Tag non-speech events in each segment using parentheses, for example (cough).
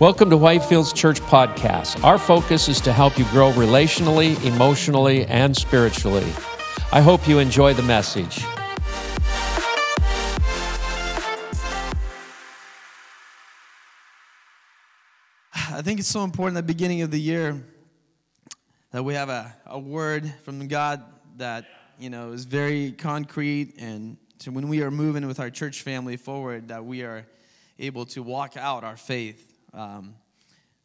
Welcome to Whitefields Church Podcast. Our focus is to help you grow relationally, emotionally, and spiritually. I hope you enjoy the message. I think it's so important at the beginning of the year that we have a, a word from God that, you know, is very concrete and when we are moving with our church family forward, that we are able to walk out our faith, um,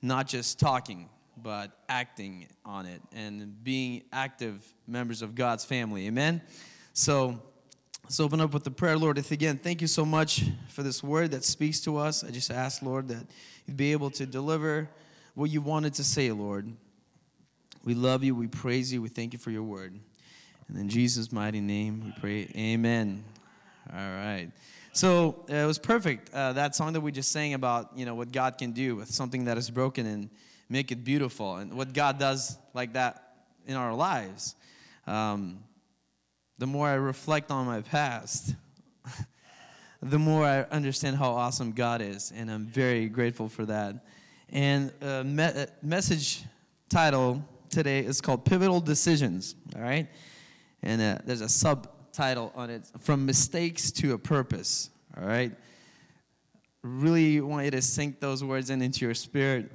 not just talking, but acting on it and being active members of God's family. Amen? So, let's open up with the prayer, Lord. Again, thank you so much for this word that speaks to us. I just ask, Lord, that you'd be able to deliver what you wanted to say, Lord. We love you, we praise you, we thank you for your word. And in Jesus' mighty name, we pray, Amen. All right. So uh, it was perfect. Uh, that song that we just sang about, you know, what God can do with something that is broken and make it beautiful, and what God does like that in our lives. Um, the more I reflect on my past, (laughs) the more I understand how awesome God is, and I'm very grateful for that. And uh, me- uh, message title today is called Pivotal Decisions. All right, and uh, there's a sub title on it From Mistakes to a Purpose. All right? Really want you to sink those words in into your spirit.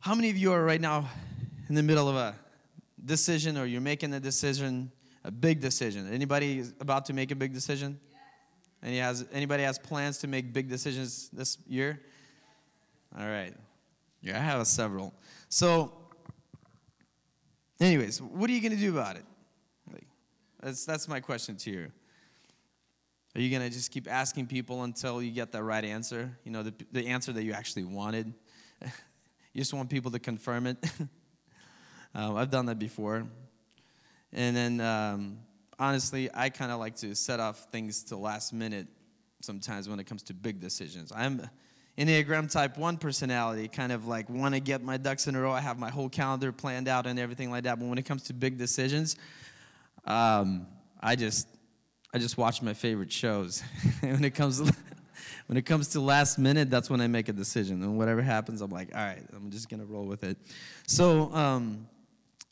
How many of you are right now in the middle of a decision or you're making a decision, a big decision? Anybody about to make a big decision? Any has, anybody has plans to make big decisions this year? All right. Yeah, I have several. So, anyways, what are you going to do about it? That's, that's my question to you. Are you going to just keep asking people until you get the right answer? You know, the, the answer that you actually wanted? (laughs) you just want people to confirm it? (laughs) um, I've done that before. And then, um, honestly, I kind of like to set off things to last minute sometimes when it comes to big decisions. I'm Enneagram type 1 personality, kind of like want to get my ducks in a row. I have my whole calendar planned out and everything like that. But when it comes to big decisions, um, I just I just watch my favorite shows. (laughs) when it comes to, (laughs) when it comes to last minute, that's when I make a decision. And whatever happens, I'm like, all right, I'm just gonna roll with it. So, um,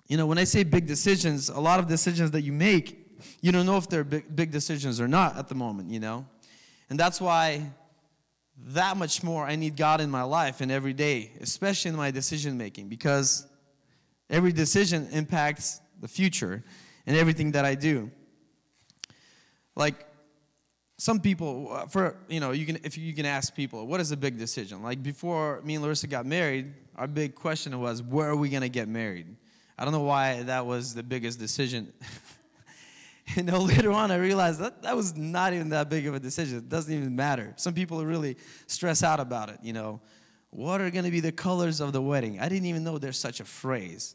you know, when I say big decisions, a lot of decisions that you make, you don't know if they're big, big decisions or not at the moment. You know, and that's why that much more I need God in my life and every day, especially in my decision making, because every decision impacts the future in everything that I do. Like some people, uh, for you know, you can if you can ask people, what is a big decision? Like before me and Larissa got married, our big question was, where are we gonna get married? I don't know why that was the biggest decision. (laughs) you know, later on I realized that that was not even that big of a decision. It doesn't even matter. Some people really stress out about it. You know, what are gonna be the colors of the wedding? I didn't even know there's such a phrase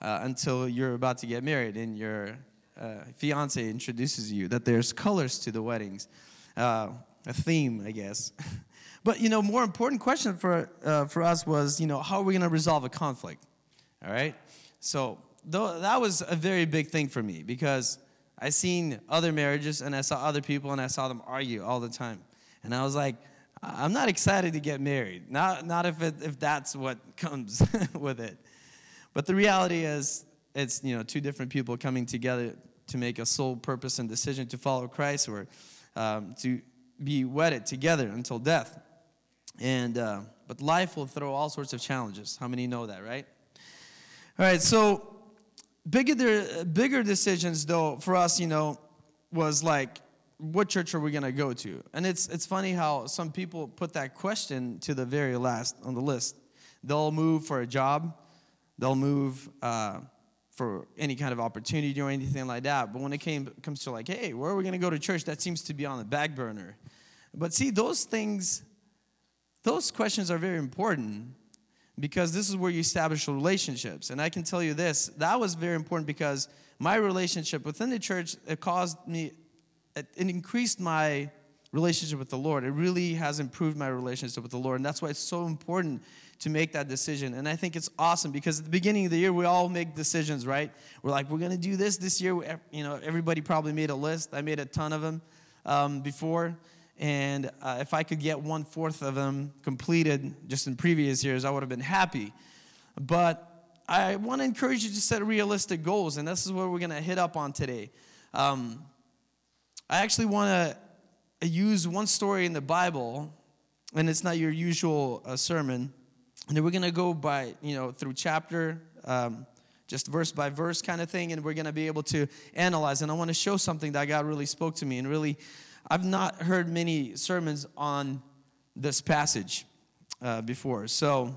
uh, until you're about to get married and your uh, fiance introduces you that there's colors to the weddings, uh, a theme, I guess. (laughs) but you know, more important question for uh, for us was, you know, how are we going to resolve a conflict? All right. So though, that was a very big thing for me because I seen other marriages and I saw other people and I saw them argue all the time, and I was like. I'm not excited to get married. Not, not if, it, if that's what comes (laughs) with it. But the reality is, it's you know two different people coming together to make a sole purpose and decision to follow Christ or um, to be wedded together until death. And uh, but life will throw all sorts of challenges. How many know that, right? All right, so bigger bigger decisions though for us, you know, was like what church are we going to go to? And it's it's funny how some people put that question to the very last on the list. They'll move for a job They'll move uh, for any kind of opportunity or anything like that. But when it came, comes to like, hey, where are we going to go to church? That seems to be on the back burner. But see, those things, those questions are very important because this is where you establish relationships. And I can tell you this that was very important because my relationship within the church, it caused me, it, it increased my relationship with the Lord. It really has improved my relationship with the Lord. And that's why it's so important to make that decision. And I think it's awesome because at the beginning of the year, we all make decisions, right? We're like, we're going to do this this year. You know, everybody probably made a list. I made a ton of them um, before. And uh, if I could get one fourth of them completed just in previous years, I would have been happy. But I want to encourage you to set realistic goals, and this is what we're going to hit up on today. Um, I actually want to use one story in the Bible, and it's not your usual uh, sermon. And then we're going to go by, you know, through chapter, um, just verse by verse kind of thing, and we're going to be able to analyze. And I want to show something that God really spoke to me. And really, I've not heard many sermons on this passage uh, before. So,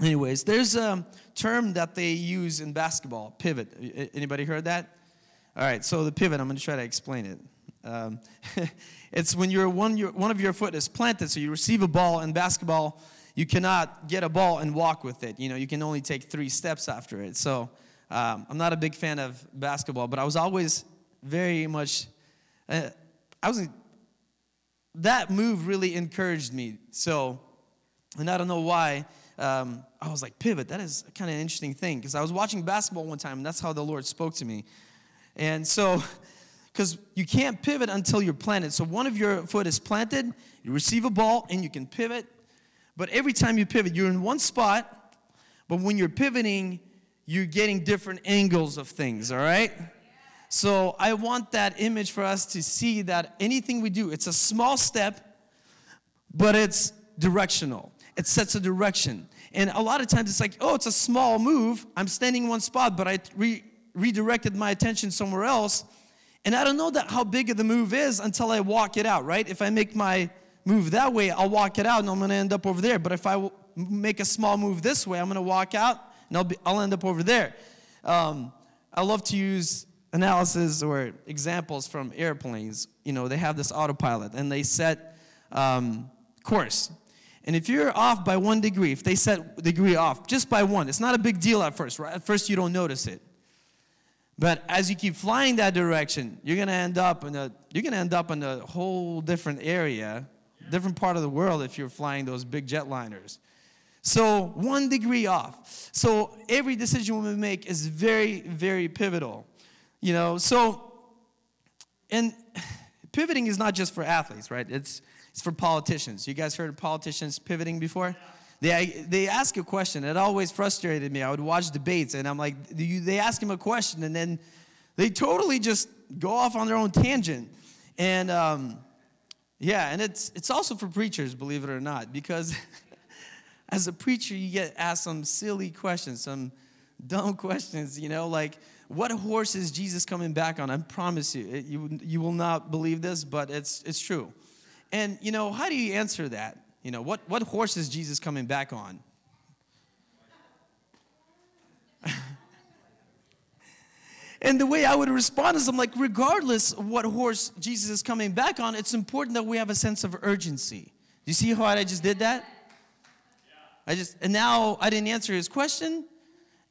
anyways, there's a term that they use in basketball, pivot. Anybody heard that? All right, so the pivot, I'm going to try to explain it. Um, (laughs) it's when you're one, your, one of your foot is planted, so you receive a ball in basketball. You cannot get a ball and walk with it. You know, you can only take three steps after it. So um, I'm not a big fan of basketball, but I was always very much. Uh, I was. That move really encouraged me. So, and I don't know why. Um, I was like, pivot. That is kind of an interesting thing because I was watching basketball one time, and that's how the Lord spoke to me. And so because you can't pivot until you're planted. So one of your foot is planted, you receive a ball, and you can pivot. But every time you pivot, you're in one spot, but when you're pivoting, you're getting different angles of things, all right? So I want that image for us to see that anything we do, it's a small step, but it's directional. It sets a direction. And a lot of times it's like, oh, it's a small move. I'm standing in one spot, but I re- redirected my attention somewhere else and I don't know that how big of the move is until I walk it out, right? If I make my move that way, I'll walk it out and I'm going to end up over there. But if I make a small move this way, I'm going to walk out and I'll, be, I'll end up over there. Um, I love to use analysis or examples from airplanes. You know, they have this autopilot and they set um, course. And if you're off by one degree, if they set degree off just by one, it's not a big deal at first, right? At first, you don't notice it. But as you keep flying that direction, you're gonna end up in a you're gonna end up in a whole different area, different part of the world if you're flying those big jetliners. So one degree off. So every decision we make is very, very pivotal. You know, so and pivoting is not just for athletes, right? It's it's for politicians. You guys heard of politicians pivoting before? They, they ask a question. It always frustrated me. I would watch debates, and I'm like, they ask him a question, and then they totally just go off on their own tangent. And um, yeah, and it's, it's also for preachers, believe it or not, because (laughs) as a preacher, you get asked some silly questions, some dumb questions, you know, like, what horse is Jesus coming back on? I promise you, it, you, you will not believe this, but it's, it's true. And, you know, how do you answer that? You know, what, what horse is Jesus coming back on? (laughs) and the way I would respond is I'm like, regardless of what horse Jesus is coming back on, it's important that we have a sense of urgency. Do you see how I just did that? I just, and now I didn't answer his question,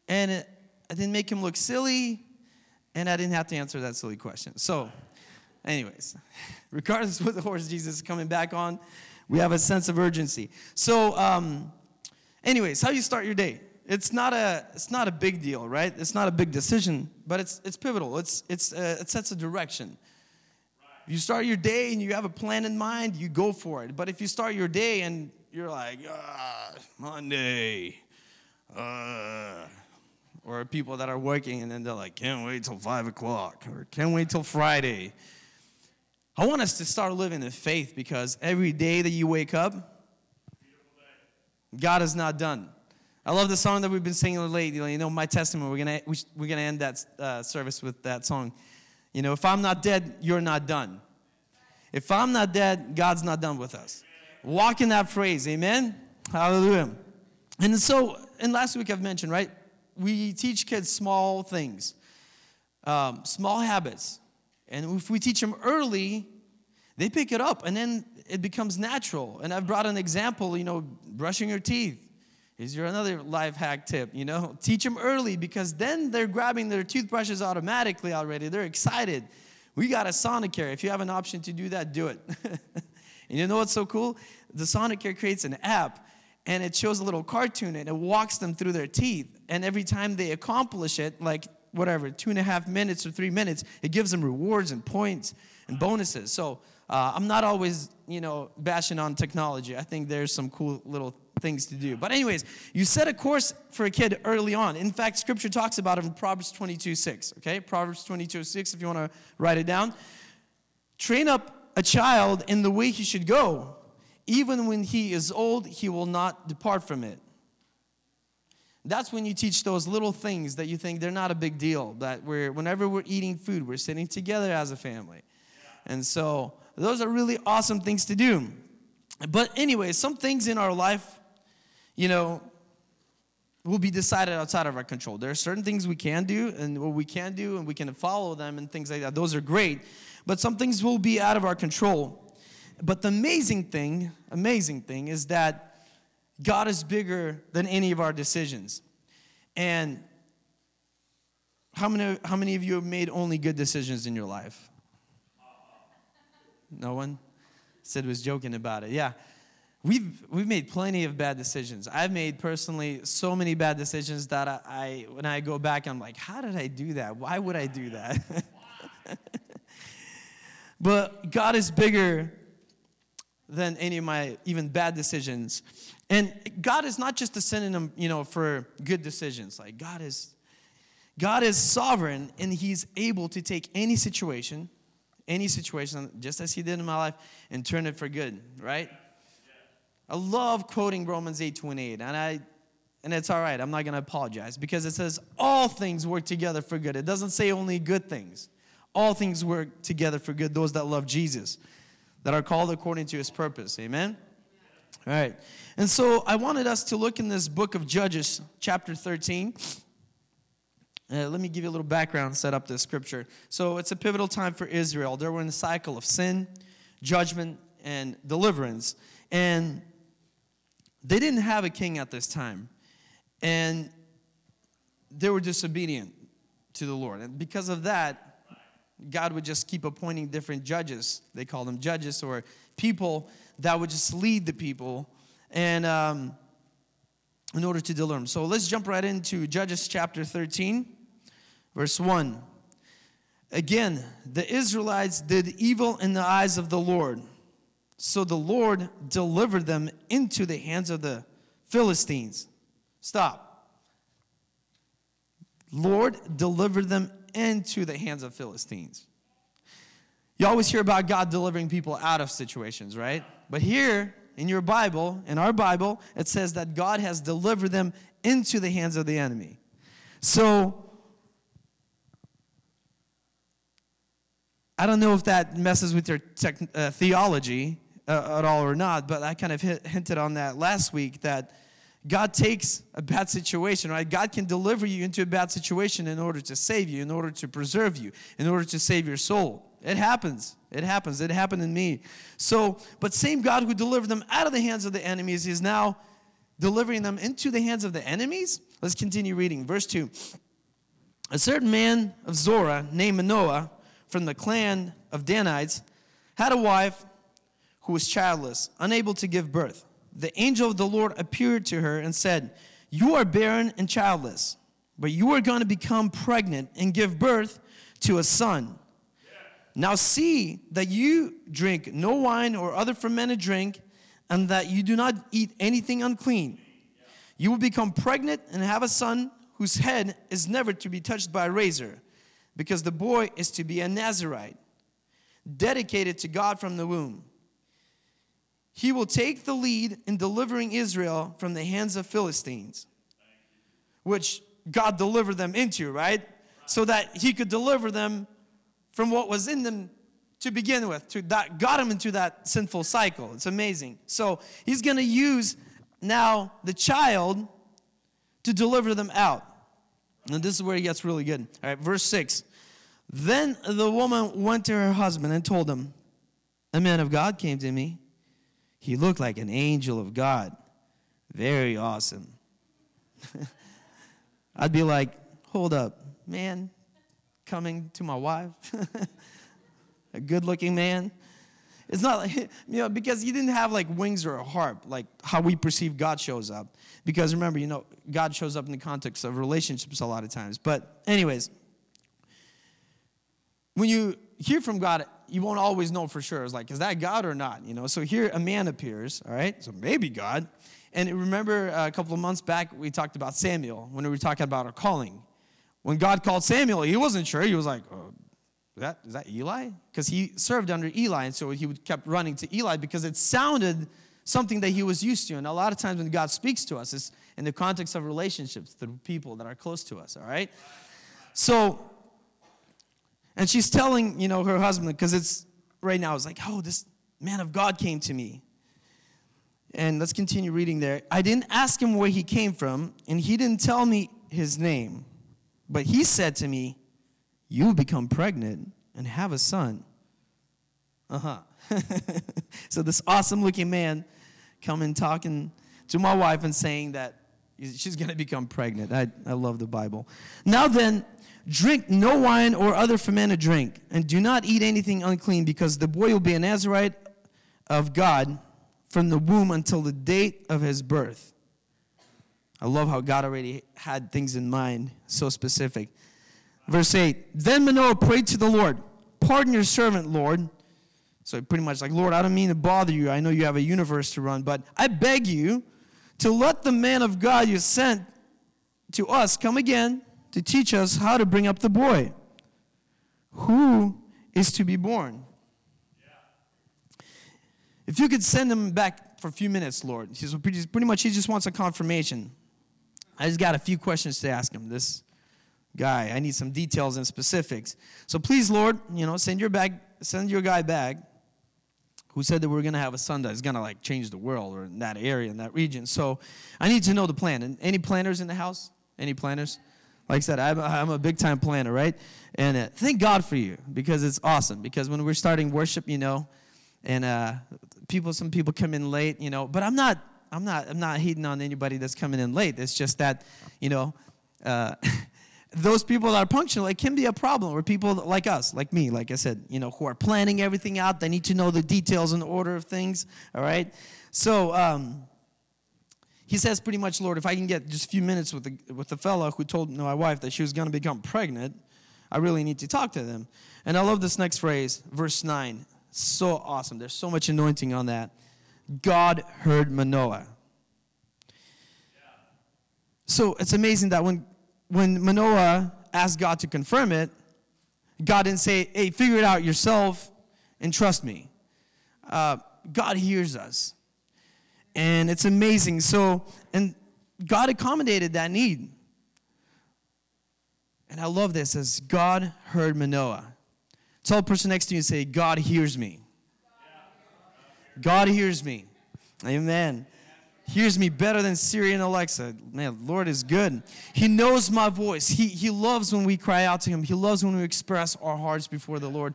and it, I didn't make him look silly, and I didn't have to answer that silly question. So, anyways, (laughs) regardless of what the horse Jesus is coming back on, we have a sense of urgency. So, um, anyways, how you start your day? It's not a it's not a big deal, right? It's not a big decision, but it's it's pivotal. It's it's uh, it sets a direction. If you start your day and you have a plan in mind, you go for it. But if you start your day and you're like, ah, Monday, uh, or people that are working and then they're like, can't wait till five o'clock, or can't wait till Friday. I want us to start living in faith because every day that you wake up, God is not done. I love the song that we've been singing lately. You know, my testimony. We're gonna we're gonna end that uh, service with that song. You know, if I'm not dead, you're not done. If I'm not dead, God's not done with us. Walk in that phrase, Amen. Hallelujah. And so, and last week I've mentioned right, we teach kids small things, um, small habits. And if we teach them early, they pick it up and then it becomes natural. And I've brought an example, you know, brushing your teeth. Is your another life hack tip, you know? (laughs) Teach them early because then they're grabbing their toothbrushes automatically already. They're excited. We got a Sonicare. If you have an option to do that, do it. (laughs) and you know what's so cool? The Sonicare creates an app and it shows a little cartoon and it walks them through their teeth. And every time they accomplish it, like whatever, two and a half minutes or three minutes, it gives them rewards and points and bonuses. So uh, I'm not always, you know, bashing on technology. I think there's some cool little things to do. But, anyways, you set a course for a kid early on. In fact, scripture talks about it in Proverbs 22 6. Okay? Proverbs 22 6, if you want to write it down. Train up a child in the way he should go. Even when he is old, he will not depart from it. That's when you teach those little things that you think they're not a big deal. That we're, whenever we're eating food, we're sitting together as a family. And so, those are really awesome things to do. But, anyway, some things in our life you know, will be decided outside of our control. There are certain things we can do and what we can do, and we can follow them and things like that. Those are great. But some things will be out of our control. But the amazing thing, amazing thing is that God is bigger than any of our decisions. And how many, how many of you have made only good decisions in your life? No one? Sid was joking about it. Yeah. We've, we've made plenty of bad decisions. I've made personally so many bad decisions that I, I when I go back, I'm like, how did I do that? Why would I do that? (laughs) but God is bigger than any of my even bad decisions. And God is not just a synonym, you know, for good decisions. Like God is God is sovereign and he's able to take any situation, any situation just as he did in my life and turn it for good, right? I love quoting Romans 8 28, and I and it's all right. I'm not going to apologize because it says all things work together for good. It doesn't say only good things. All things work together for good, those that love Jesus, that are called according to his purpose. Amen? All right. And so I wanted us to look in this book of Judges, chapter 13. Uh, let me give you a little background, set up this scripture. So it's a pivotal time for Israel. They were in a cycle of sin, judgment, and deliverance. And they didn't have a king at this time. And they were disobedient to the Lord. And because of that, God would just keep appointing different judges. They call them judges or people that would just lead the people and um, in order to deliver them. So let's jump right into Judges chapter 13, verse 1. Again, the Israelites did evil in the eyes of the Lord so the Lord delivered them into the hands of the Philistines. Stop. Lord delivered them into the hands of Philistines. You always hear about God delivering people out of situations, right? But here in your Bible, in our Bible, it says that God has delivered them into the hands of the enemy. So, I don't know if that messes with your tech, uh, theology, Uh, at all or not, but I kind of hinted on that last week that God takes a bad situation, right? God can deliver you into a bad situation in order to save you, in order to preserve you, in order to save your soul. It happens. It happens. It happened in me. So, but same God who delivered them out of the hands of the enemies is now delivering them into the hands of the enemies. Let's continue reading. Verse 2. A certain man of Zorah named Manoah from the clan of Danites had a wife who was childless, unable to give birth. The angel of the Lord appeared to her and said, You are barren and childless, but you are going to become pregnant and give birth to a son. Now see that you drink no wine or other fermented drink, and that you do not eat anything unclean. You will become pregnant and have a son whose head is never to be touched by a razor, because the boy is to be a Nazarite, dedicated to God from the womb. He will take the lead in delivering Israel from the hands of Philistines, which God delivered them into, right? So that he could deliver them from what was in them to begin with, to that got them into that sinful cycle. It's amazing. So he's going to use now the child to deliver them out. And this is where he gets really good. All right, verse 6. Then the woman went to her husband and told him, A man of God came to me he looked like an angel of God. Very awesome. (laughs) I'd be like, hold up, man, coming to my wife, (laughs) a good looking man. It's not like, (laughs) you know, because he didn't have like wings or a harp, like how we perceive God shows up. Because remember, you know, God shows up in the context of relationships a lot of times. But, anyways, when you hear from God, you won't always know for sure. It's like, is that God or not? You know, so here a man appears, all right? So maybe God. And remember uh, a couple of months back, we talked about Samuel when we were talking about our calling. When God called Samuel, he wasn't sure. He was like, oh, is that, is that Eli? Because he served under Eli, and so he would kept running to Eli because it sounded something that he was used to. And a lot of times when God speaks to us, it's in the context of relationships through people that are close to us, all right? So, and she's telling, you know, her husband, because it's right now, it's like, oh, this man of God came to me. And let's continue reading there. I didn't ask him where he came from, and he didn't tell me his name. But he said to me, You become pregnant and have a son. Uh huh. (laughs) so this awesome looking man coming talking to my wife and saying that she's going to become pregnant. I, I love the Bible. Now then, drink no wine or other fermented drink, and do not eat anything unclean, because the boy will be a Nazarite of God from the womb until the date of his birth. I love how God already had things in mind, so specific. Verse 8 Then Manoah prayed to the Lord, Pardon your servant, Lord. So pretty much like, Lord, I don't mean to bother you. I know you have a universe to run, but I beg you to let the man of God you sent to us come again to teach us how to bring up the boy who is to be born. If you could send him back for a few minutes, Lord. He's pretty much, he just wants a confirmation. I just got a few questions to ask him. This guy, I need some details and specifics. So please, Lord, you know, send your bag, send your guy back who said that we are going to have a son that's going to like change the world or in that area, in that region. So I need to know the plan. And any planners in the house? Any planners? Like I said, I'm, I'm a big time planner, right? And uh, thank God for you because it's awesome. Because when we're starting worship, you know, and uh, people, some people come in late, you know, but I'm not I'm not I'm not hating on anybody that's coming in late. It's just that, you know, uh, (laughs) those people that are punctual, it can be a problem. Or people like us, like me, like I said, you know, who are planning everything out. They need to know the details and order of things. All right. So um, he says pretty much, Lord, if I can get just a few minutes with the with the fellow who told my wife that she was going to become pregnant, I really need to talk to them. And I love this next phrase, verse nine. So awesome. There's so much anointing on that. God heard Manoah. So it's amazing that when, when Manoah asked God to confirm it, God didn't say, hey, figure it out yourself and trust me. Uh, God hears us. And it's amazing. So, and God accommodated that need. And I love this as God heard Manoah. Tell the person next to you and say, God hears me. God hears me. Amen. Hears me better than Siri and Alexa. Man, Lord is good. He knows my voice. He, he loves when we cry out to Him. He loves when we express our hearts before the Lord.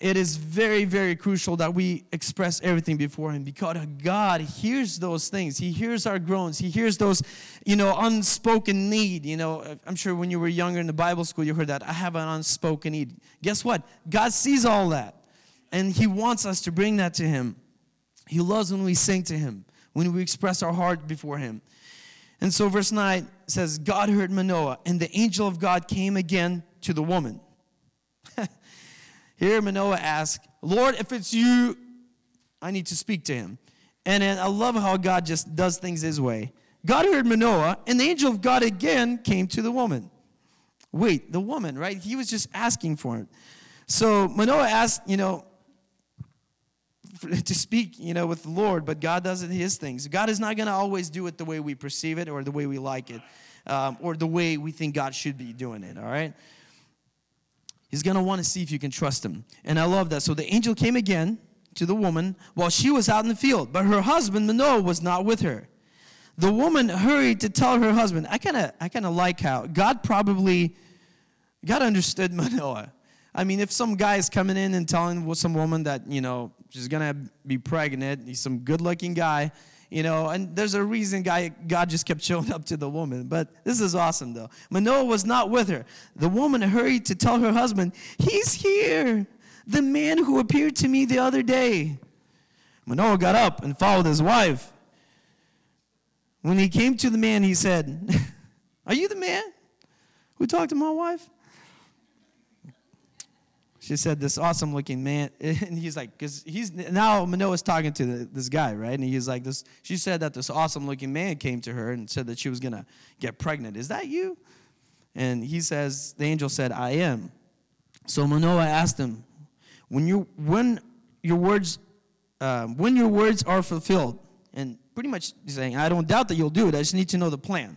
It is very, very crucial that we express everything before Him because God hears those things. He hears our groans. He hears those, you know, unspoken need. You know, I'm sure when you were younger in the Bible school, you heard that. I have an unspoken need. Guess what? God sees all that. And He wants us to bring that to Him. He loves when we sing to Him, when we express our heart before Him. And so, verse 9 says, God heard Manoah, and the angel of God came again to the woman. Here, Manoah asks, Lord, if it's you, I need to speak to him. And I love how God just does things his way. God heard Manoah, and the angel of God again came to the woman. Wait, the woman, right? He was just asking for it. So Manoah asked, you know, to speak, you know, with the Lord, but God does it His things. God is not going to always do it the way we perceive it or the way we like it um, or the way we think God should be doing it, all right? He's going to want to see if you can trust Him. And I love that. So the angel came again to the woman while she was out in the field, but her husband, Manoah, was not with her. The woman hurried to tell her husband. I kind of I kind of like how God probably God understood (laughs) Manoah. I mean, if some guy is coming in and telling some woman that, you know, she's going to be pregnant, he's some good looking guy, you know, and there's a reason guy, God just kept showing up to the woman. But this is awesome, though. Manoah was not with her. The woman hurried to tell her husband, He's here, the man who appeared to me the other day. Manoah got up and followed his wife. When he came to the man, he said, (laughs) Are you the man who talked to my wife? She said this awesome looking man (laughs) and he's like because he's now manoah's talking to the, this guy right? And he's like this she said that this awesome looking man came to her and said that she was gonna get pregnant. Is that you? And he says the angel said i am. So manoah asked him when you when your words uh, when your words are fulfilled and pretty much saying i don't doubt that you'll do it. I just need to know the plan.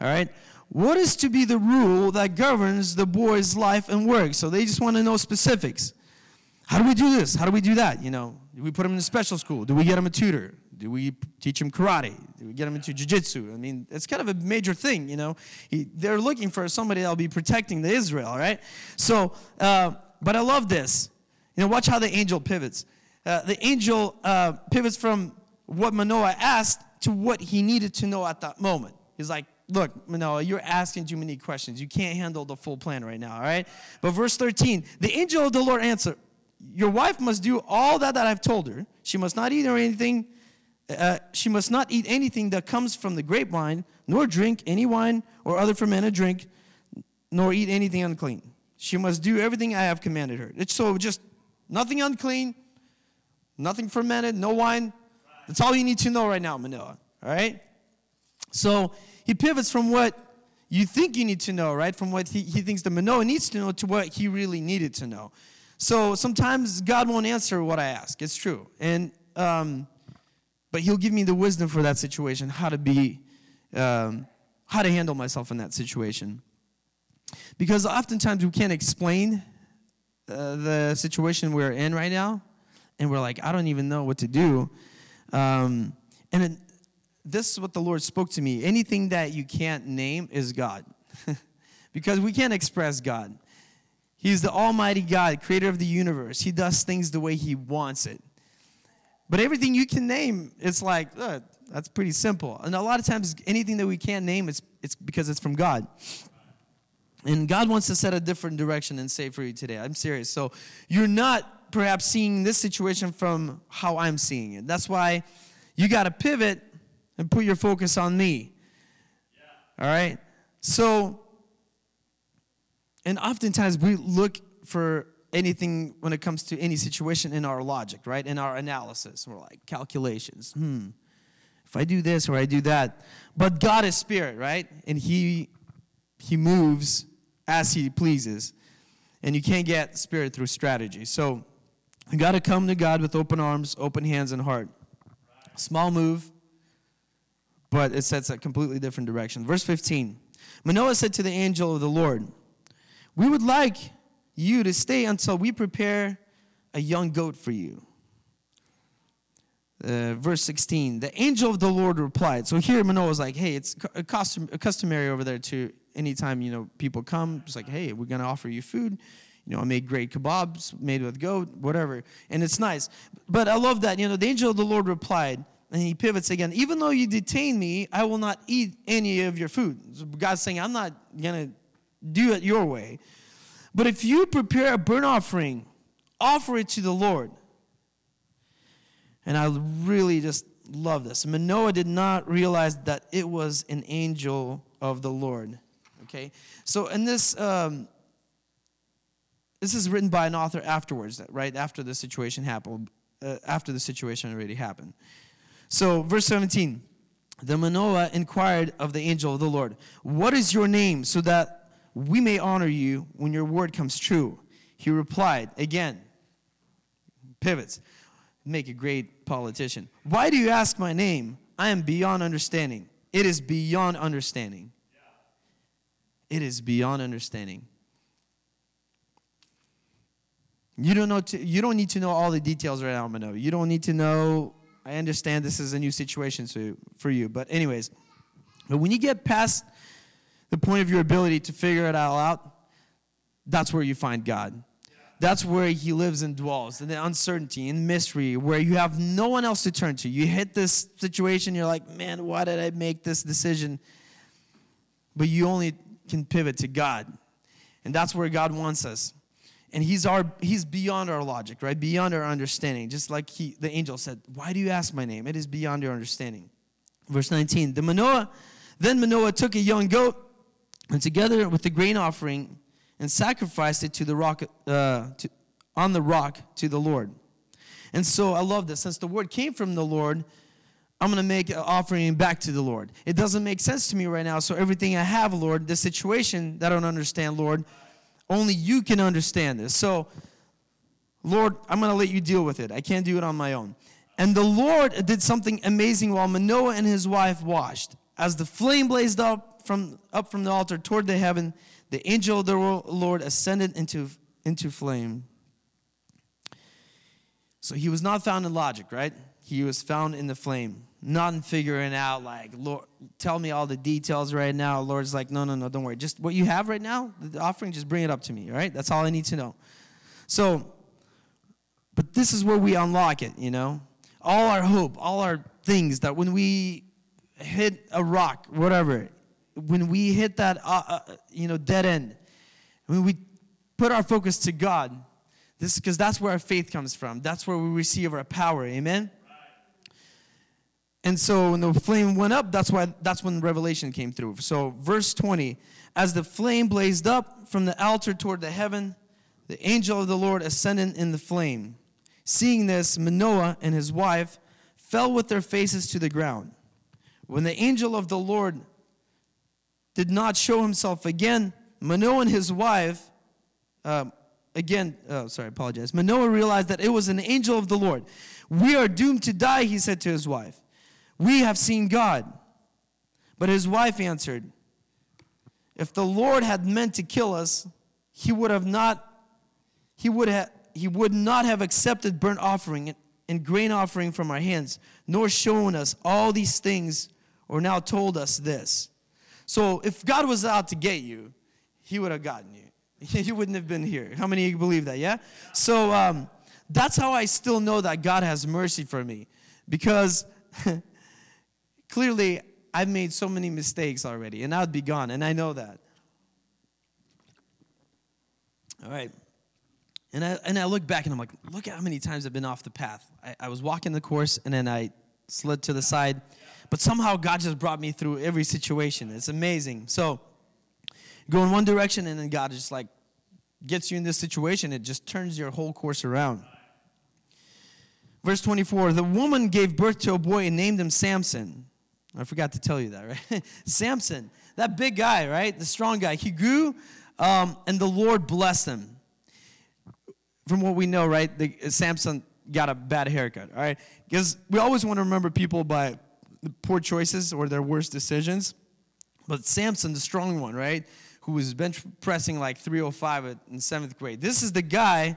All right what is to be the rule that governs the boy's life and work? So they just want to know specifics. How do we do this? How do we do that? You know, do we put him in a special school? Do we get him a tutor? Do we teach him karate? Do we get him into jujitsu? I mean, it's kind of a major thing, you know. He, they're looking for somebody that'll be protecting the Israel, right? So, uh, but I love this. You know, watch how the angel pivots. Uh, the angel uh, pivots from what Manoah asked to what he needed to know at that moment. He's like, look, Manoah, you're asking too many questions. You can't handle the full plan right now, all right? But verse 13, the angel of the Lord answered, Your wife must do all that, that I've told her. She must not eat or anything. Uh, she must not eat anything that comes from the grapevine, nor drink any wine or other fermented drink, nor eat anything unclean. She must do everything I have commanded her. It's so just nothing unclean, nothing fermented, no wine. That's all you need to know right now, Manoah. All right? So he pivots from what you think you need to know, right? From what he, he thinks the Manoah needs to know to what he really needed to know. So sometimes God won't answer what I ask. It's true. And, um, but he'll give me the wisdom for that situation, how to be, um, how to handle myself in that situation. Because oftentimes we can't explain uh, the situation we're in right now, and we're like, I don't even know what to do. Um, and it, this is what the Lord spoke to me. Anything that you can't name is God. (laughs) because we can't express God. He's the Almighty God, creator of the universe. He does things the way He wants it. But everything you can name, it's like, uh, that's pretty simple. And a lot of times, anything that we can't name, it's, it's because it's from God. And God wants to set a different direction and say for you today. I'm serious. So you're not perhaps seeing this situation from how I'm seeing it. That's why you got to pivot and put your focus on me. Yeah. All right? So, and oftentimes we look for anything when it comes to any situation in our logic, right? In our analysis. We're like, calculations. Hmm. If I do this or I do that. But God is spirit, right? And He He moves as He pleases. And you can't get spirit through strategy. So you got to come to God with open arms, open hands, and heart. Small move, but it sets a completely different direction. Verse 15 Manoah said to the angel of the Lord, We would like you to stay until we prepare a young goat for you. Uh, verse 16 The angel of the Lord replied. So here Manoah was like, Hey, it's custom, customary over there to anytime you know people come, it's like, Hey, we're going to offer you food. You know, I made great kebabs made with goat, whatever. And it's nice. But I love that. You know, the angel of the Lord replied, and he pivots again. Even though you detain me, I will not eat any of your food. So God's saying, I'm not going to do it your way. But if you prepare a burnt offering, offer it to the Lord. And I really just love this. Manoah did not realize that it was an angel of the Lord. Okay? So in this, um, this is written by an author afterwards, right? After the situation happened, uh, after the situation already happened. So, verse 17 The Manoah inquired of the angel of the Lord, What is your name, so that we may honor you when your word comes true? He replied, again, pivots, make a great politician. Why do you ask my name? I am beyond understanding. It is beyond understanding. It is beyond understanding. You don't know. To, you don't need to know all the details right now, Manoah. You don't need to know I understand this is a new situation for you. But, anyways, but when you get past the point of your ability to figure it all out, that's where you find God. That's where He lives and dwells, in the uncertainty, in mystery, where you have no one else to turn to. You hit this situation, you're like, man, why did I make this decision? But you only can pivot to God. And that's where God wants us and he's our he's beyond our logic right beyond our understanding just like he the angel said why do you ask my name it is beyond your understanding verse 19 the manoah then manoah took a young goat and together with the grain offering and sacrificed it to the rock uh, to, on the rock to the Lord. And so I love this. Since the word came from the Lord, I'm going to make an offering back to the Lord. It doesn't make sense to me right now. So everything I have, Lord, the situation that I don't understand, Lord, only you can understand this. So, Lord, I'm going to let you deal with it. I can't do it on my own. And the Lord did something amazing while Manoah and his wife washed. As the flame blazed up from, up from the altar toward the heaven, the angel of the Lord ascended into, into flame. So he was not found in logic, right? He was found in the flame, not figuring out, like, Lord, tell me all the details right now. Lord's like, no, no, no, don't worry. Just what you have right now, the offering, just bring it up to me, all right? That's all I need to know. So, but this is where we unlock it, you know? All our hope, all our things that when we hit a rock, whatever, when we hit that, uh, uh, you know, dead end, when we put our focus to God, this because that's where our faith comes from. That's where we receive our power. Amen. And so when the flame went up, that's why that's when revelation came through. So verse 20, as the flame blazed up from the altar toward the heaven, the angel of the Lord ascended in the flame. Seeing this, Manoah and his wife fell with their faces to the ground. When the angel of the Lord did not show himself again, Manoah and his wife uh, again, oh, sorry, apologize. Manoah realized that it was an angel of the Lord. We are doomed to die, he said to his wife. We have seen God. But his wife answered, If the Lord had meant to kill us, he would have not, he would have, he would not have accepted burnt offering and grain offering from our hands, nor shown us all these things, or now told us this. So if God was out to get you, he would have gotten you. (laughs) you wouldn't have been here. How many of you believe that? Yeah? So um, that's how I still know that God has mercy for me. Because (laughs) clearly I've made so many mistakes already, and I'd be gone, and I know that. All right. And I, and I look back and I'm like, look at how many times I've been off the path. I, I was walking the course and then I slid to the side. But somehow God just brought me through every situation. It's amazing. So, go in one direction and then God just like gets you in this situation. It just turns your whole course around. Verse 24 The woman gave birth to a boy and named him Samson. I forgot to tell you that, right? (laughs) Samson, that big guy, right? The strong guy. He grew um, and the Lord blessed him. From what we know, right? The, Samson got a bad haircut, all right? Because we always want to remember people by poor choices or their worst decisions. But Samson, the strong one, right? who was bench pressing like 305 in seventh grade. This is the guy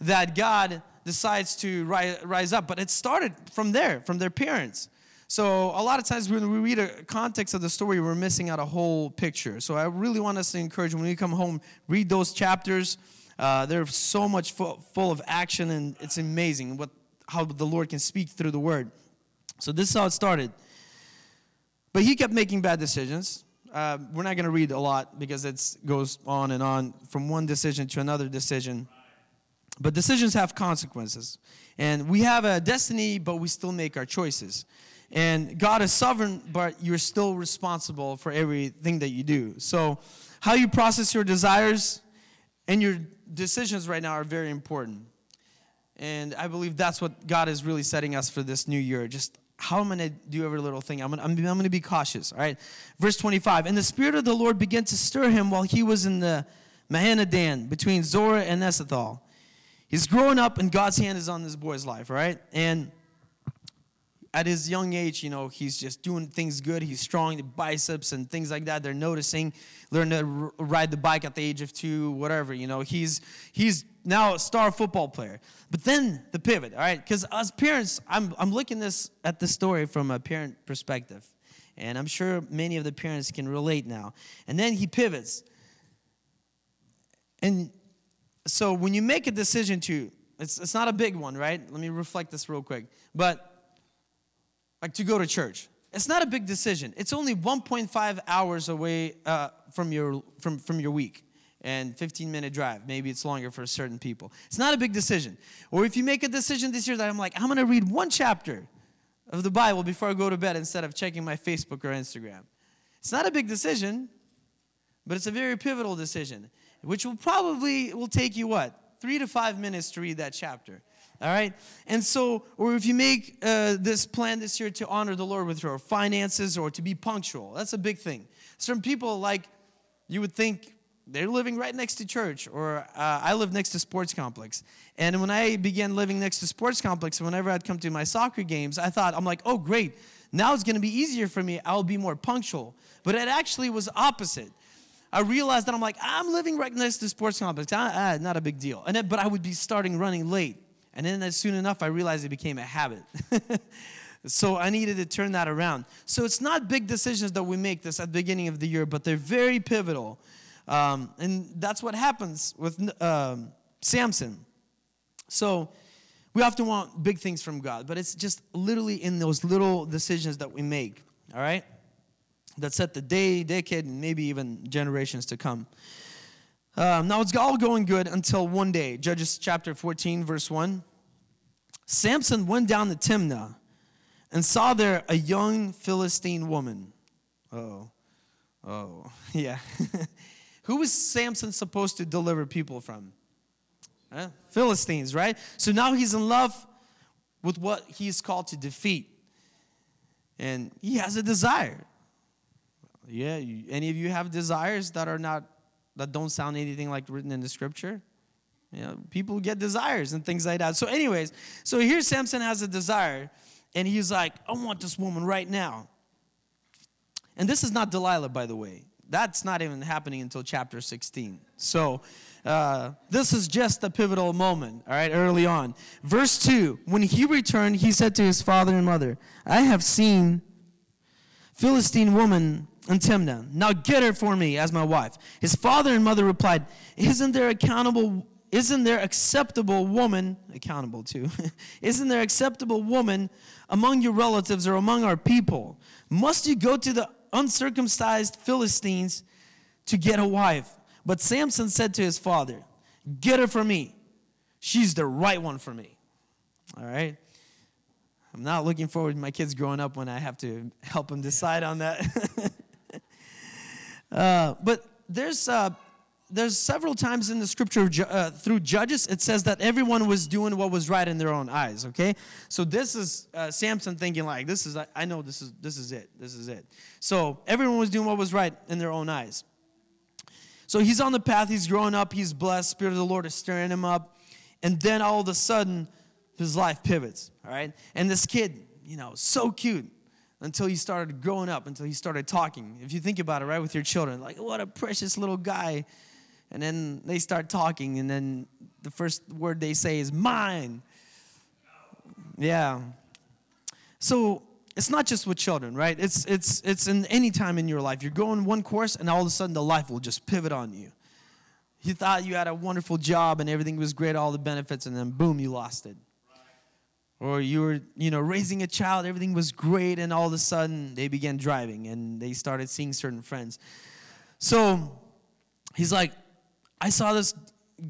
that God decides to rise up. But it started from there, from their parents. So a lot of times when we read a context of the story, we're missing out a whole picture. So I really want us to encourage when we come home, read those chapters. Uh, they're so much full, full of action, and it's amazing what how the Lord can speak through the Word. So this is how it started. But he kept making bad decisions uh, we're not going to read a lot because it goes on and on from one decision to another decision. But decisions have consequences. And we have a destiny, but we still make our choices. And God is sovereign, but you're still responsible for everything that you do. So, how you process your desires and your decisions right now are very important. And I believe that's what God is really setting us for this new year. Just how am I going to do every little thing? I'm going, I'm going to be cautious. All right. Verse 25. And the Spirit of the Lord began to stir him while he was in the Mahaneh-dan between Zorah and Eshtaol. He's growing up, and God's hand is on this boy's life, right? And at his young age, you know, he's just doing things good. He's strong, the biceps and things like that. They're noticing. Learn to ride the bike at the age of two, whatever. You know, he's he's now a star football player. But then the pivot, all right? Because as parents, I'm I'm looking this at the story from a parent perspective, and I'm sure many of the parents can relate now. And then he pivots, and so when you make a decision to, it's it's not a big one, right? Let me reflect this real quick, but like to go to church. It's not a big decision. It's only 1.5 hours away uh, from, your, from, from your week and 15 minute drive. Maybe it's longer for certain people. It's not a big decision. Or if you make a decision this year that I'm like, I'm going to read one chapter of the Bible before I go to bed instead of checking my Facebook or Instagram. It's not a big decision, but it's a very pivotal decision, which will probably will take you what? three to five minutes to read that chapter. All right? And so, or if you make uh, this plan this year to honor the Lord with your finances or to be punctual, that's a big thing. Some people, like, you would think they're living right next to church, or uh, I live next to sports complex. And when I began living next to sports complex, whenever I'd come to my soccer games, I thought, I'm like, oh, great. Now it's going to be easier for me. I'll be more punctual. But it actually was opposite. I realized that I'm like, I'm living right next to sports complex. Ah, ah, not a big deal. And but I would be starting running late. And then as soon enough, I realized it became a habit. (laughs) so I needed to turn that around. So it's not big decisions that we make this at the beginning of the year, but they're very pivotal. Um, and that's what happens with um, Samson. So we often want big things from God, but it's just literally in those little decisions that we make, all right? That set the day, decade, and maybe even generations to come. Um, now it's all going good until one day, Judges chapter 14, verse 1. Samson went down to Timnah and saw there a young Philistine woman. Oh, oh, (laughs) yeah. (laughs) Who was Samson supposed to deliver people from? Huh? Philistines, right? So now he's in love with what he's called to defeat. And he has a desire. Yeah, any of you have desires that are not that don't sound anything like written in the scripture? You know, people get desires and things like that. So, anyways, so here Samson has a desire, and he's like, I want this woman right now. And this is not Delilah, by the way. That's not even happening until chapter 16. So, uh, this is just a pivotal moment, all right, early on. Verse 2 When he returned, he said to his father and mother, I have seen Philistine woman in Timnah. Now get her for me as my wife. His father and mother replied, Isn't there accountable isn't there acceptable woman, accountable to, (laughs) isn't there acceptable woman among your relatives or among our people? Must you go to the uncircumcised Philistines to get a wife? But Samson said to his father, Get her for me. She's the right one for me. All right? I'm not looking forward to my kids growing up when I have to help them decide on that. (laughs) uh, but there's uh, there's several times in the scripture uh, through judges it says that everyone was doing what was right in their own eyes okay? So this is uh, samson thinking like this is i know this is this is it this is it. So everyone was doing what was right in their own eyes. So he's on the path he's growing up he's blessed spirit of the lord is stirring him up and then all of a sudden his life pivots all right? And this kid you know so cute until he started growing up until he started talking if you think about it right with your children like what a precious little guy and then they start talking, and then the first word they say is mine. Yeah. So it's not just with children, right? It's it's it's in any time in your life. You're going one course, and all of a sudden the life will just pivot on you. You thought you had a wonderful job and everything was great, all the benefits, and then boom, you lost it. Or you were, you know, raising a child, everything was great, and all of a sudden they began driving and they started seeing certain friends. So he's like, I saw this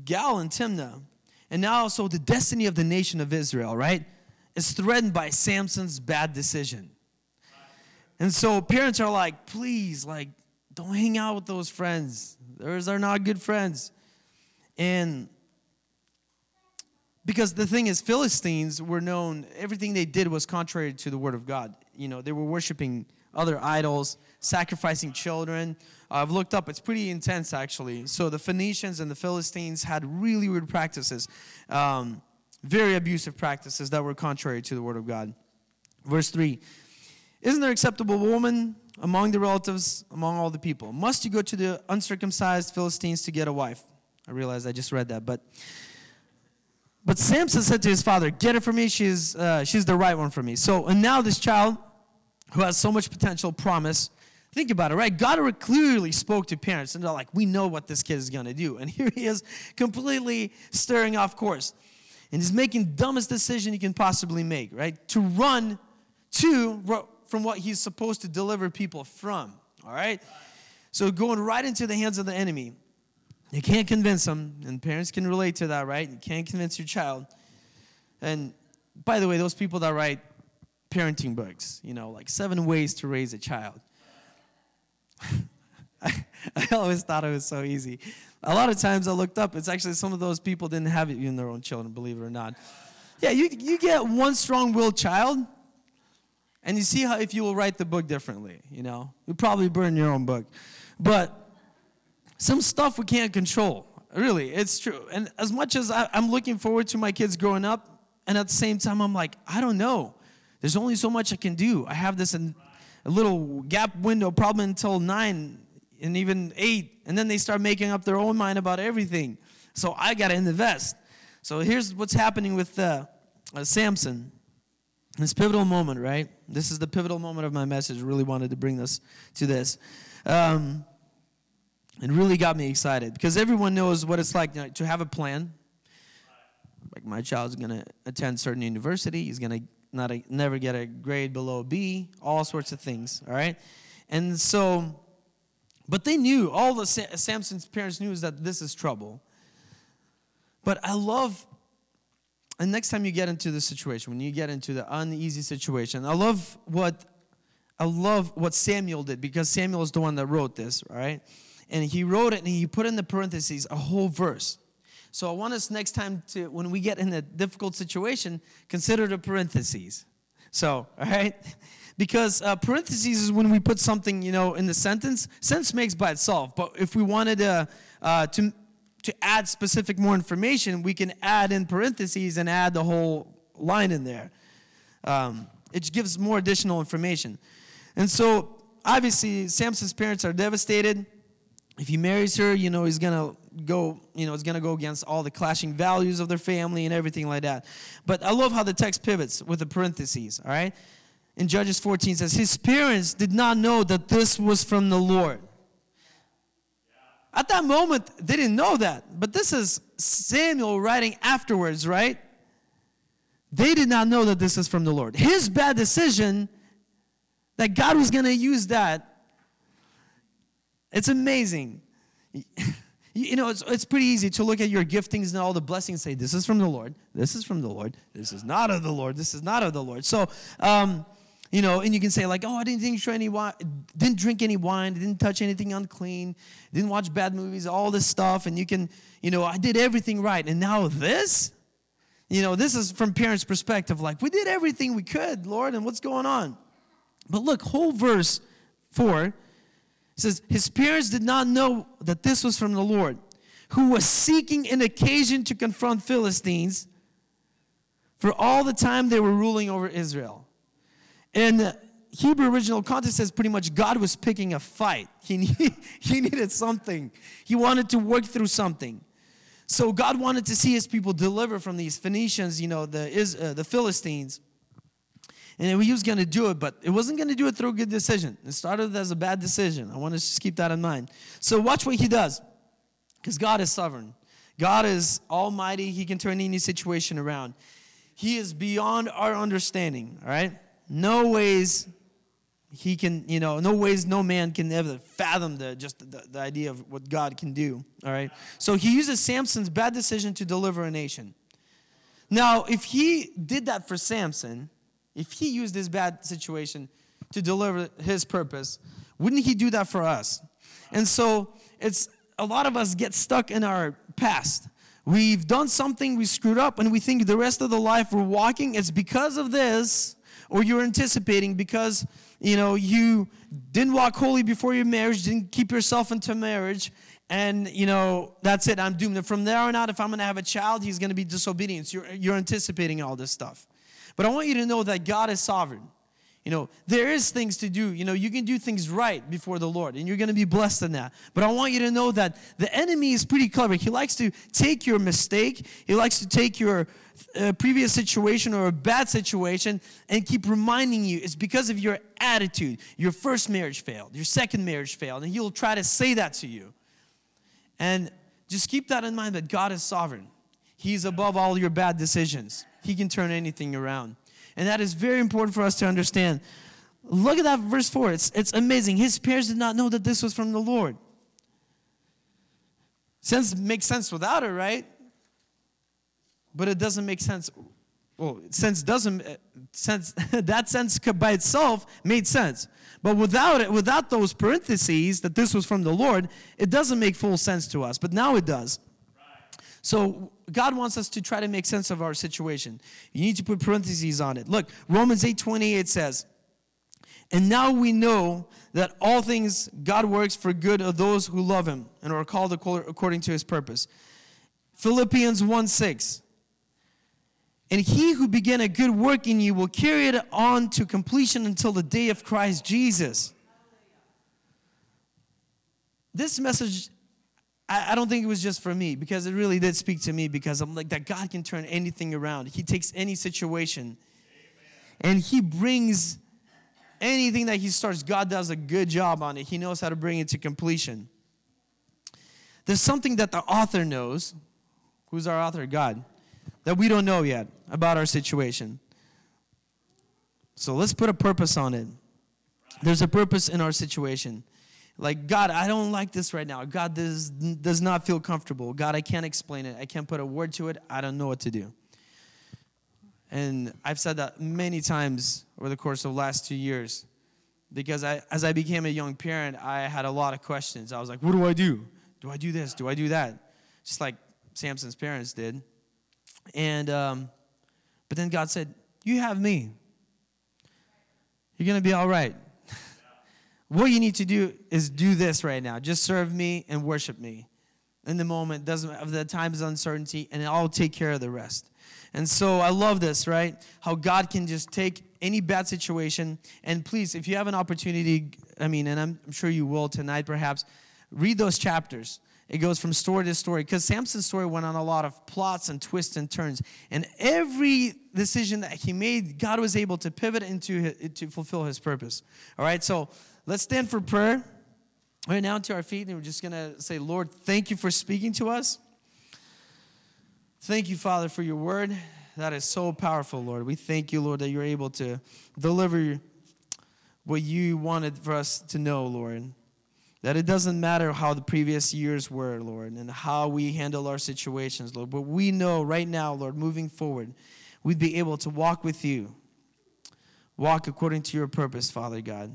gal in Timnah. And now, so the destiny of the nation of Israel, right, is threatened by Samson's bad decision. And so parents are like, please, like, don't hang out with those friends. Those are not good friends. And because the thing is, Philistines were known, everything they did was contrary to the word of God. You know, they were worshiping other idols, sacrificing children. I've looked up, it's pretty intense actually. So the Phoenicians and the Philistines had really weird practices, um, very abusive practices that were contrary to the word of God. Verse 3 Isn't there acceptable woman among the relatives, among all the people? Must you go to the uncircumcised Philistines to get a wife? I realize I just read that, but. But Samson said to his father, Get her for me, she's, uh, she's the right one for me. So, and now this child who has so much potential, promise. Think about it, right? God clearly spoke to parents, and they're like, we know what this kid is going to do. And (laughs) here he is completely stirring off course. And he's making dumbest decision he can possibly make, right? To run to from what he's supposed to deliver people from, all right? So going right into the hands of the enemy. You can't convince them, and parents can relate to that, right? You can't convince your child. And by the way, those people that write parenting books, you know, like seven ways to raise a child. I, (laughs) I always thought it was so easy. A lot of times I looked up, it's actually some of those people didn't have it in their own children, believe it or not. Yeah, you, you get one strong willed child, and you see how if you will write the book differently, you know, you'll probably burn your own book. But some stuff we can't control. Really, it's true. And as much as I, I'm looking forward to my kids growing up, and at the same time, I'm like, I don't know. There's only so much I can do. I have this in, a little gap window, probably until nine and even eight, and then they start making up their own mind about everything. So I got to invest. So here's what's happening with uh, uh, Samson. This pivotal moment, right? This is the pivotal moment of my message. Really wanted to bring this to this. Um, it really got me excited because everyone knows what it's like to have a plan. Like my child's going to attend certain university. He's going to not never get a grade below B. All sorts of things. All right, and so, but they knew all the Samson's parents knew is that this is trouble. But I love, and next time you get into the situation, when you get into the uneasy situation, I love what I love what Samuel did because Samuel is the one that wrote this, right? And he wrote it and he put in the parentheses a whole verse. So I want us next time to, when we get in a difficult situation, consider the parentheses. So, all right? Because uh, parentheses is when we put something, you know, in the sentence. Sense makes by itself. But if we wanted to, uh, to, to add specific more information, we can add in parentheses and add the whole line in there. Um, it gives more additional information. And so, obviously, Samson's parents are devastated. If he marries her, you know, he's to go, you know, it's to go against all the clashing values of their family and everything like that. But I love how the text pivots with the parentheses, all right? In Judges 14 says, His parents did not know that this was from the Lord. At that moment, they didn't know that. But this is Samuel writing afterwards, right? They did not know that this is from the Lord. His bad decision, that God was to use that it's amazing. You know, it's, it's pretty easy to look at your giftings and all the blessings and say, This is from the Lord. This is from the Lord. This is not of the Lord. This is not of the Lord. So, um, you know, and you can say, like, Oh, I didn't drink any wine, didn't drink any wine, didn't touch anything unclean, didn't watch bad movies, all this stuff. And you can, you know, I did everything right. And now this? You know, this is from parents' perspective, like, we did everything we could, Lord, and what's going on? But look, whole verse 4 it says, His parents did not know that this was from the Lord, who was seeking an occasion to confront Philistines for all the time they were ruling over Israel. And the Hebrew original context says pretty much God was picking a fight. (laughs) He, need, he needed something, he wanted to work through something. So God wanted to see his people deliver from these Phoenicians, you know, the, uh, the Philistines. And he was going to do it, but it wasn't going to do it through a good decision. It started as a bad decision. I want to just keep that in mind. So watch what he does, because God is sovereign. God is almighty. He can turn any situation around. He is beyond our understanding, all right? No ways he can, you know, no ways no man can ever fathom the just the, the idea of what God can do, all right? So he uses Samson's bad decision to deliver a nation. Now, if he did that for Samson, if he used this bad situation to deliver his purpose, wouldn't he do that for us? And so it's a lot of us get stuck in our past. We've done something, we screwed up, and we think the rest of the life we're walking is because of this, or you're anticipating because you know you didn't walk holy before your marriage, didn't keep yourself into marriage, and you know that's it. I'm doomed. And from there on out, if I'm going to have a child, he's going to be disobedient. You're, you're anticipating all this stuff. But I want you to know that God is sovereign. You know, there is things to do. You know, you can do things right before the Lord, and you're going to be blessed in that. But I want you to know that the enemy is pretty clever. He likes to take your mistake, he likes to take your uh, previous situation or a bad situation and keep reminding you it's because of your attitude. Your first marriage failed, your second marriage failed, and he'll try to say that to you. And just keep that in mind that God is sovereign. He's above all your bad decisions. He can turn anything around. And that is very important for us to understand. Look at that verse 4. It's, it's amazing. His parents did not know that this was from the Lord. Sense makes sense without it, right? But it doesn't make sense well, sense doesn't uh, sense (laughs) that sense by itself made sense. But without it, without those parentheses that this was from the Lord, it doesn't make full sense to us. But now it does. So God wants us to try to make sense of our situation. You need to put parentheses on it. Look, Romans 8:28 says, "And now we know that all things God works for good of those who love him and are called according to his purpose." Philippians 1:6 and he who began a good work in you will carry it on to completion until the day of Christ Jesus. This message, I, don't think it was just for me because it really did speak to me because I'm like that God can turn anything around. He takes any situation and he brings anything that he starts, God does a good job on it. He knows how to bring it to completion. There's something that the author knows. Who's our author? God that we don't know yet about our situation. So let's put a purpose on it. There's a purpose in our situation. Like, God, I don't like this right now. God, this does not feel comfortable. God, I can't explain it. I can't put a word to it. I don't know what to do. And I've said that many times over the course of the last two years because I, as I became a young parent, I had a lot of questions. I was like, what do I do? Do I do this? Do I do that? Just like Samson's parents did. And, um, but then God said, You have me. You're to be all right. What you need to do is do this right now. Just serve me and worship me in the moment, doesn't of the times of uncertainty, and I'll take care of the rest. And so I love this, right? How God can just take any bad situation and please, if you have an opportunity, I mean, and I'm, I'm sure you will tonight perhaps, read those chapters. It goes from story to story because Samson's story went on a lot of plots and twists and turns. And every decision that he made, God was able to pivot into to fulfill his purpose. All right, so let's stand for prayer. Right now to our feet, and we're just going to say, Lord, thank you for speaking to us. Thank you, Father, for your word. That is so powerful, Lord. We thank you, Lord, that you're able to deliver what you wanted for us to know, Lord. That it doesn't matter how the previous years were, Lord, and how we handle our situations, Lord. But we know right now, Lord, moving forward, we'd be able to walk with you, walk according to your purpose, Father God.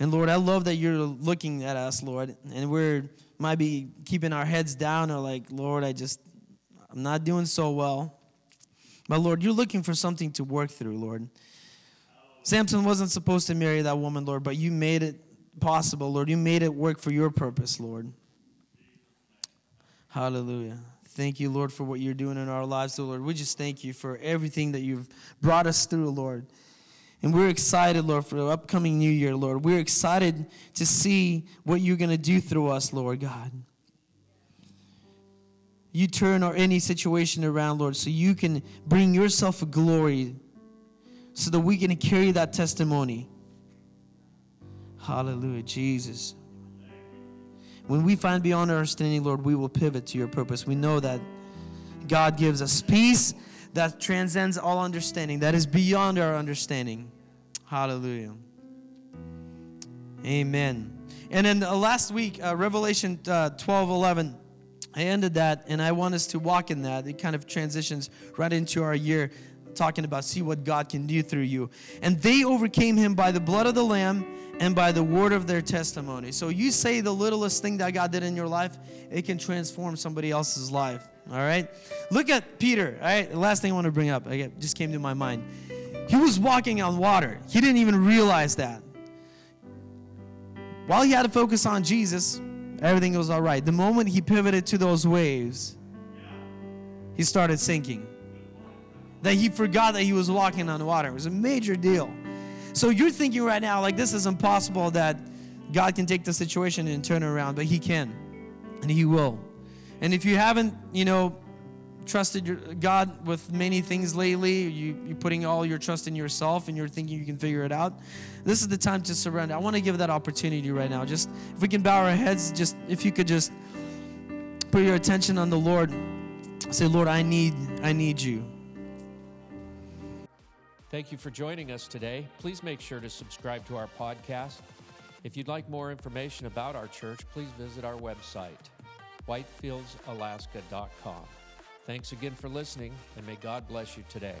And Lord, I love that you're looking at us, Lord, and we're might be keeping our heads down or like, Lord, I just, I'm not doing so well. But Lord, you're looking for something to work through, Lord. Samson wasn't supposed to marry that woman, Lord, but you made it possible, Lord. You made it work for your purpose, Lord. Hallelujah. Thank you, Lord, for what you're doing in our lives, Lord. We just thank you for everything that you've brought us through, Lord. And we're excited, Lord, for the upcoming new year, Lord. We're excited to see what you're going to do through us, Lord God. You turn our any situation around, Lord, so you can bring yourself a glory so that we can carry that testimony. Hallelujah, Jesus. When we find beyond our understanding, Lord, we will pivot to your purpose. We know that God gives us peace that transcends all understanding, that is beyond our understanding. Hallelujah. Amen. And then uh, last week, uh, Revelation uh, 12 11, I ended that, and I want us to walk in that. It kind of transitions right into our year talking about see what God can do through you. And they overcame him by the blood of the Lamb and by the word of their testimony. So you say the littlest thing that God did in your life, it can transform somebody else's life. All right? Look at Peter. All right? The last thing I want to bring up, I just came to my mind. He was walking on water. He didn't even realize that. While he had to focus on Jesus, everything was all right. The moment he pivoted to those waves, he started sinking that he forgot that he was walking on water. It was a major deal. So you're thinking right now, like, this is impossible that God can take the situation and turn it around, but he can, and he will. And if you haven't, you know, trusted your, God with many things lately, you, you're putting all your trust in yourself and you're thinking you can figure it out, this is the time to surrender. I want to give that opportunity right now. Just if we can bow our heads, just if you could just put your attention on the Lord. Say, Lord, I need, I need you. Thank you for joining us today. Please make sure to subscribe to our podcast. If you'd like more information about our church, please visit our website, whitefieldsalaska.com. Thanks again for listening, and may God bless you today.